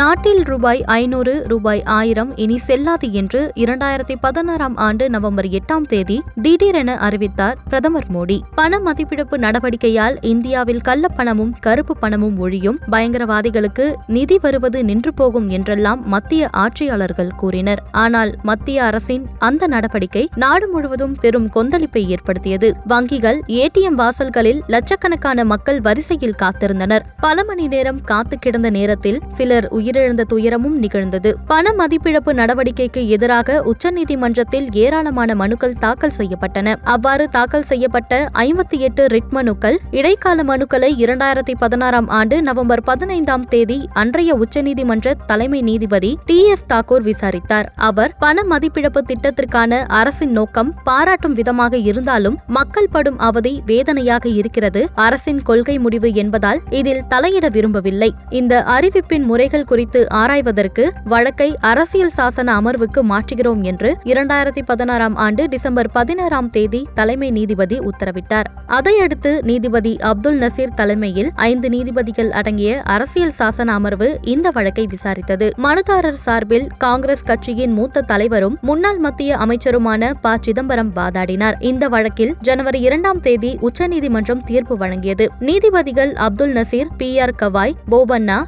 நாட்டில் ரூபாய் ஐநூறு ரூபாய் ஆயிரம் இனி செல்லாது என்று இரண்டாயிரத்தி பதினாறாம் ஆண்டு நவம்பர் எட்டாம் தேதி திடீரென அறிவித்தார் பிரதமர் மோடி. பண மதிப்பிழப்பு நடவடிக்கையால் இந்தியாவில் கள்ளப்பணமும் கருப்பு பணமும் ஒழியும். பயங்கரவாதிகளுக்கு நிதி வருவது நின்று போகும் என்றெல்லாம் மத்திய ஆட்சியாளர்கள் கூறினர். ஆனால் மத்திய அரசின் அந்த நடவடிக்கை நாடு முழுவதும் பெரும் கொந்தளிப்பை ஏற்படுத்தியது. வங்கிகள் ஏடிஎம் வாசல்களில் லட்சக்கணக்கான மக்கள் வரிசையில் காத்திருந்தனர். பல மணி நேரம் காத்து கிடந்த நேரத்தில் சிலர் உயிரிழந்த துயரமும் நிகழ்ந்தது. பண மதிப்பிழப்பு நடவடிக்கைக்கு எதிராக உச்சநீதிமன்றத்தில் ஏராளமான மனுக்கள் தாக்கல் செய்யப்பட்டன. அவ்வாறு தாக்கல் செய்யப்பட்ட ஐம்பத்தி எட்டு ரிட் மனுக்கள் இடைக்கால மனுக்களை இரண்டாயிரத்தி பதினாறாம் ஆண்டு நவம்பர் பதினைந்தாம் தேதி அன்றைய உச்சநீதிமன்ற தலைமை நீதிபதி டி எஸ் தாக்கூர் விசாரித்தார். அவர் பண மதிப்பிழப்பு திட்டத்திற்கான அரசின் நோக்கம் பாராட்டும் விதமாக இருந்தாலும் மக்கள் படும் அவதி வேதனையாக இருக்கிறது. அரசின் கொள்கை முடிவு என்பதால் இதில் தலையிட விரும்பவில்லை. இந்த அறிவிப்பின் முறைகள் குறித்து ஆராய்வதற்கு வழக்கை அரசியல் சாசன அமர்வுக்கு மாற்றுகிறோம் என்று இரண்டாயிரத்தி பதினாறாம் ஆண்டு டிசம்பர் பதினாறாம் தேதி தலைமை நீதிபதி உத்தரவிட்டார். அதையடுத்து நீதிபதி அப்துல் நசீர் தலைமையில் ஐந்து நீதிபதிகள் அடங்கிய அரசியல் சாசன அமர்வு இந்த வழக்கை விசாரித்தது. மனுதாரர் சார்பில் காங்கிரஸ் கட்சியின் மூத்த தலைவரும் முன்னாள் மத்திய அமைச்சருமான ப. சிதம்பரம் வாதாடினார். இந்த வழக்கில் ஜனவரி இரண்டாம் தேதி உச்சநீதிமன்றம் தீர்ப்பு வழங்கியது. நீதிபதிகள் அப்துல் நசீர் பி. ஆர். கவாய் போபண்ணா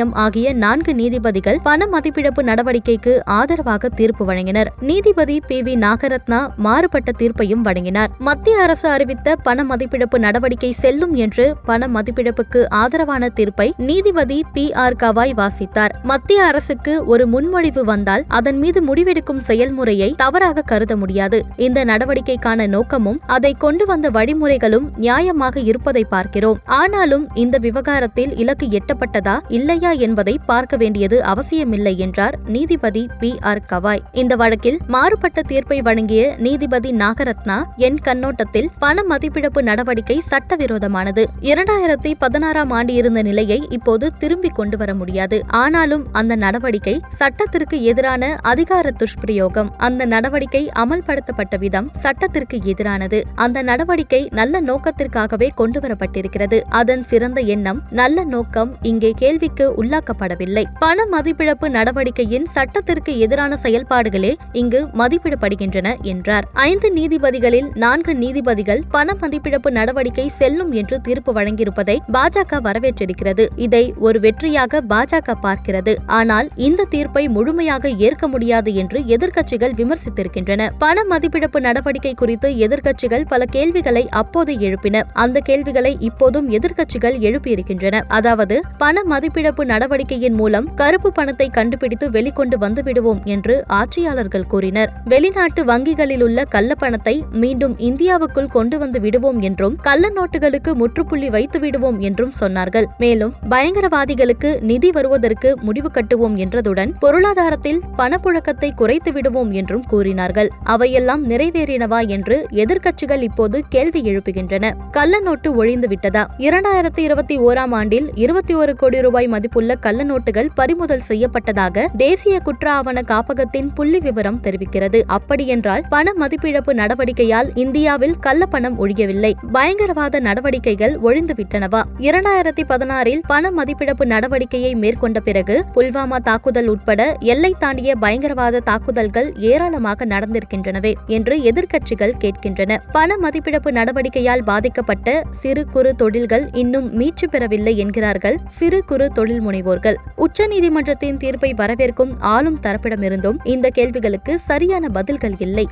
ராமசுப்பிரமணியம் ஆகிய நான்கு நீதிபதிகள் பண மதிப்பிழப்பு நடவடிக்கைக்கு ஆதரவாக தீர்ப்பு வழங்கினர். நீதிபதி பி வி நாகரத்னா மாறுபட்ட தீர்ப்பையும் வழங்கினார். மத்திய அரசு அறிவித்த பண மதிப்பிழப்பு நடவடிக்கை செல்லும் என்று பண மதிப்பிழப்புக்கு ஆதரவான தீர்ப்பை நீதிபதி பி ஆர் கவாய் வாசித்தார். மத்திய அரசுக்கு ஒரு முன்மொழிவு வந்தால் அதன் மீது முடிவெடுக்கும் செயல்முறையை தவறாக கருத முடியாது. இந்த நடவடிக்கைக்கான நோக்கமும் அதை கொண்டு வந்த வழிமுறைகளும் நியாயமாக இருப்பதை பார்க்கிறோம். ஆனாலும் இந்த விவகாரத்தில் இலக்கு எட்டப்பட்டதா இல்லையா என்பதை பார்க்க வேண்டியது அவசியமில்லை என்றார் நீதிபதி பி ஆர் கவாய். இந்த வழக்கில் மாறுபட்ட தீர்ப்பை வழங்கிய நீதிபதி நாகரத்னா என் கண்ணோட்டத்தில் பண மதிப்பிழப்பு நடவடிக்கை சட்டவிரோதமானது. இரண்டாயிரத்தி பதினாறாம் ஆண்டு இருந்த நிலையை இப்போது திரும்பிக் கொண்டு வர முடியாது. ஆனாலும் அந்த நடவடிக்கை சட்டத்திற்கு எதிரான அதிகார துஷ்பிரயோகம். அந்த நடவடிக்கை அமல்படுத்தப்பட்ட விதம் சட்டத்திற்கு எதிரானது. அந்த நடவடிக்கை நல்ல நோக்கத்திற்காகவே கொண்டு வரப்பட்டிருக்கிறது. அதன் சிறந்த எண்ணம் நல்ல நோக்கம் இங்கே கேள்விக்கு உள்ளாக்கப்படவில்லை. பண மதிப்பிழப்பு நடவடிக்கையின் சட்டத்திற்கு எதிரான செயல்பாடுகளே இங்கு மதிப்பிடப்படுகின்றன என்றார். ஐந்து நீதிபதிகளில் நான்கு நீதிபதிகள் பண மதிப்பிழப்பு நடவடிக்கை செல்லும் என்று தீர்ப்பு வழங்கியிருப்பதை பாஜக வரவேற்றிருக்கிறது. இதை ஒரு வெற்றியாக பாஜக பார்க்கிறது. ஆனால் இந்த தீர்ப்பை முழுமையாக ஏற்க முடியாது என்று எதிர்க்கட்சிகள் விமர்சித்திருக்கின்றன. பண மதிப்பிழப்பு நடவடிக்கை குறித்து எதிர்க்கட்சிகள் பல கேள்விகளை அப்போது எழுப்பின. அந்த கேள்விகளை இப்போதும் எதிர்க்கட்சிகள் எழுப்பியிருக்கின்றன. அதாவது பண மதிப்பிழப்பு நடவடிக்கையின் மூலம் கருப்பு பணத்தை கண்டுபிடித்து வெளிக்கொண்டு வந்துவிடுவோம் என்று ஆட்சியாளர்கள் கூறினர். வெளிநாட்டு வங்கிகளில் உள்ள கள்ளப்பணத்தை மீண்டும் இந்தியாவுக்குள் கொண்டு வந்து விடுவோம் என்றும் கள்ள நோட்டுகளுக்கு முற்றுப்புள்ளி வைத்து விடுவோம் என்றும் சொன்னார்கள். மேலும் பயங்கரவாதிகளுக்கு நிதி வருவதற்கு முடிவு கட்டுவோம் என்றதுடன் பொருளாதாரத்தில் பணப்புழக்கத்தை குறைத்து விடுவோம் என்றும் கூறினார்கள். அவையெல்லாம் நிறைவேறினவா என்று எதிர்க்கட்சிகள் இப்போது கேள்வி எழுப்புகின்றன. கள்ள நோட்டு ஒழிந்து விட்டதா இரண்டாயிரத்தி இருபத்தி ஓராம் ஆண்டில் இருபத்தி ஒரு கோடி ரூபாய் மதிப்பு மதிப்புள்ள கள்ள நோட்டுகள் பறிமுதல் செய்யப்பட்டதாக தேசிய குற்ற ஆவண காப்பகத்தின் புள்ளி விவரம் தெரிவிக்கிறது. அப்படியென்றால் பண மதிப்பிழப்பு நடவடிக்கையால் இந்தியாவில் கள்ளப்பணம் ஒழியவில்லை. பயங்கரவாத நடவடிக்கைகள் ஒழிந்துவிட்டனவா? இரண்டாயிரத்தி பதினாறில் பண மதிப்பிழப்பு நடவடிக்கையை மேற்கொண்ட பிறகு புல்வாமா தாக்குதல் உட்பட எல்லை தாண்டிய பயங்கரவாத தாக்குதல்கள் ஏராளமாக நடந்திருக்கின்றனவே என்று எதிர்க்கட்சிகள் கேட்கின்றன. பண மதிப்பிழப்பு நடவடிக்கையால் பாதிக்கப்பட்ட சிறு குறு தொழில்கள் இன்னும் மீட்சி பெறவில்லை என்கிறார்கள். சிறு குறு தொழில் முனைவோர்கள். உச்சநீதிமன்றத்தின் தீர்ப்பை வரவேற்கும் ஆளும் தரப்பிடமிருந்தும் இந்த கேள்விகளுக்கு சரியான பதில்கள் இல்லை.